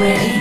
ready